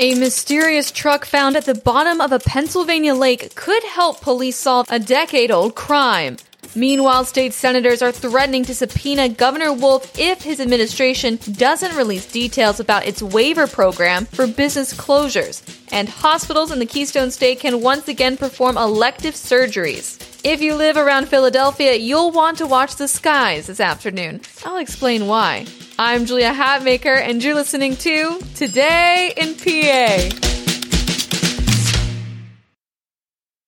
A mysterious truck found at the bottom of a Pennsylvania lake could help police solve a decade old crime. Meanwhile, state senators are threatening to subpoena Governor Wolf if his administration doesn't release details about its waiver program for business closures. And hospitals in the Keystone State can once again perform elective surgeries. If you live around Philadelphia, you'll want to watch the skies this afternoon. I'll explain why. I'm Julia Hatmaker, and you're listening to Today in PA.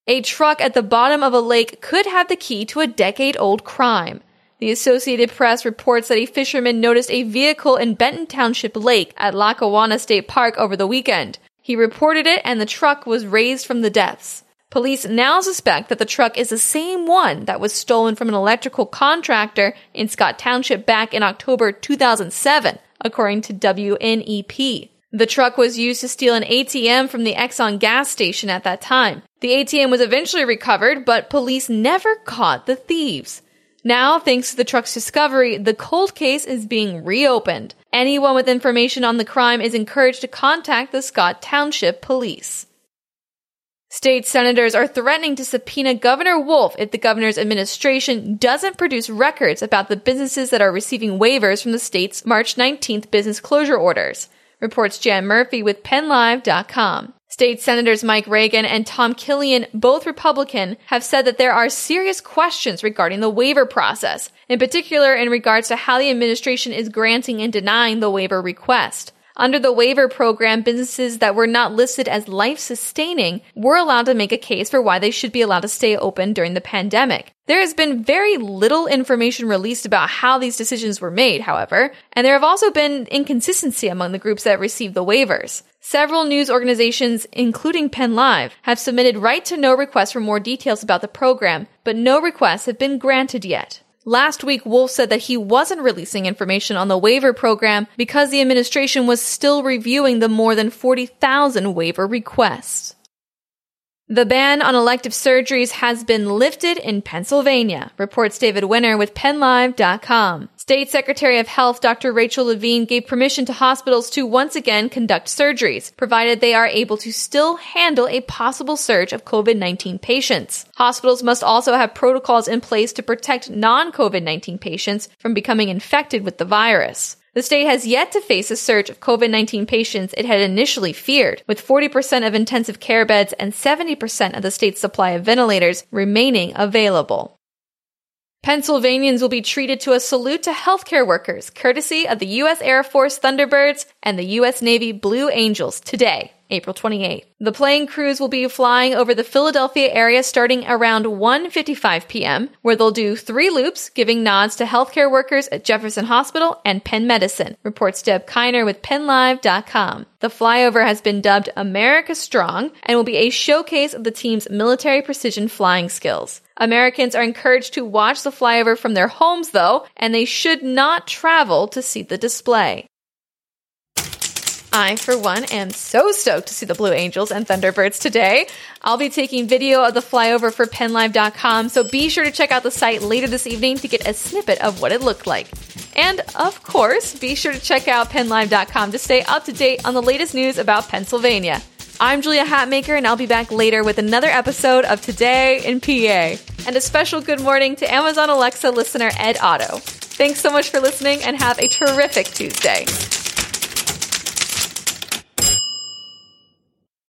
A truck at the bottom of a lake could have the key to a decade old crime. The Associated Press reports that a fisherman noticed a vehicle in Benton Township Lake at Lackawanna State Park over the weekend. He reported it, and the truck was raised from the depths. Police now suspect that the truck is the same one that was stolen from an electrical contractor in Scott Township back in October 2007, according to WNEP. The truck was used to steal an ATM from the Exxon gas station at that time. The ATM was eventually recovered, but police never caught the thieves. Now, thanks to the truck's discovery, the cold case is being reopened. Anyone with information on the crime is encouraged to contact the Scott Township Police. State senators are threatening to subpoena Governor Wolf if the governor's administration doesn't produce records about the businesses that are receiving waivers from the state's March 19th business closure orders, reports Jan Murphy with PennLive.com. State Senators Mike Regan and Tom Killion, both Republican, have said that there are serious questions regarding the waiver process, in particular in regards to how the administration is granting and denying the waiver request. Under the waiver program, businesses that were not listed as life sustaining were allowed to make a case for why they should be allowed to stay open during the pandemic. There has been very little information released about how these decisions were made, however, and there have also been inconsistency among the groups that received the waivers. Several news organizations, including Penn Live, have submitted right to know requests for more details about the program, but no requests have been granted yet. Last week, Wolf said that he wasn't releasing information on the waiver program because the administration was still reviewing the more than 40,000 waiver requests. The ban on elective surgeries has been lifted in Pennsylvania, reports David Wenner with PennLive.com. State Secretary of Health Dr. Rachel Levine gave permission to hospitals to once again conduct surgeries, provided they are able to still handle a possible surge of COVID-19 patients. Hospitals must also have protocols in place to protect non-COVID-19 patients from becoming infected with the virus. The state has yet to face a surge of COVID-19 patients it had initially feared, with 40% of intensive care beds and 70% of the state's supply of ventilators remaining available. Pennsylvanians will be treated to a salute to healthcare workers, courtesy of the U.S. Air Force Thunderbirds and the U.S. Navy Blue Angels today, April 28th. The plane crews will be flying over the Philadelphia area starting around 1:55 p.m., where they'll do three loops, giving nods to healthcare workers at Jefferson Hospital and Penn Medicine, reports Deb Kiner with PennLive.com. The flyover has been dubbed America Strong and will be a showcase of the team's military precision flying skills. Americans are encouraged to watch the flyover from their homes, though, and they should not travel to see the display. I, for one, am so stoked to see the Blue Angels and Thunderbirds today. I'll be taking video of the flyover for PennLive.com, so be sure to check out the site later this evening to get a snippet of what it looked like. And of course, be sure to check out PennLive.com to stay up to date on the latest news about Pennsylvania. I'm Julia Hatmaker, and I'll be back later with another episode of Today in PA. And a special good morning to Amazon Alexa listener Ed Otto. Thanks so much for listening, and have a terrific Tuesday.